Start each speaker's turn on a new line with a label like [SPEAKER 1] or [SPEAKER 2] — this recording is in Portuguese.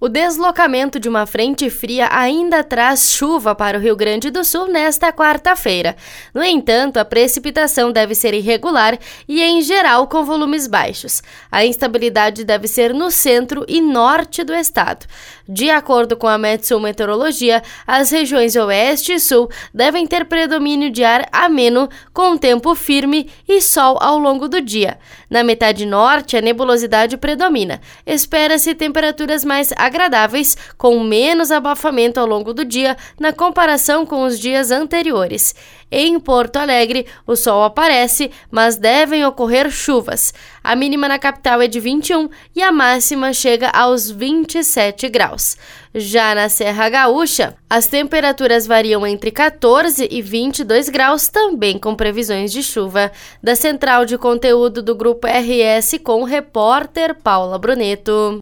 [SPEAKER 1] O deslocamento de uma frente fria ainda traz chuva para o Rio Grande do Sul nesta quarta-feira. No entanto, a precipitação deve ser irregular e, em geral, com volumes baixos. A instabilidade deve ser no centro e norte do estado. De acordo com a Metsul Meteorologia, as regiões oeste e sul devem ter predomínio de ar ameno, com tempo firme e sol ao longo do dia. Na metade norte, a nebulosidade predomina. Espera-se temperaturas mais agradáveis, com menos abafamento ao longo do dia na comparação com os dias anteriores. Em Porto Alegre, o sol aparece, mas devem ocorrer chuvas. A mínima na capital é de 21 e a máxima chega aos 27 graus. Já na Serra Gaúcha, as temperaturas variam entre 14 e 22 graus, também com previsões de chuva. Da central de conteúdo do Grupo RS com o repórter Paula Bruneto.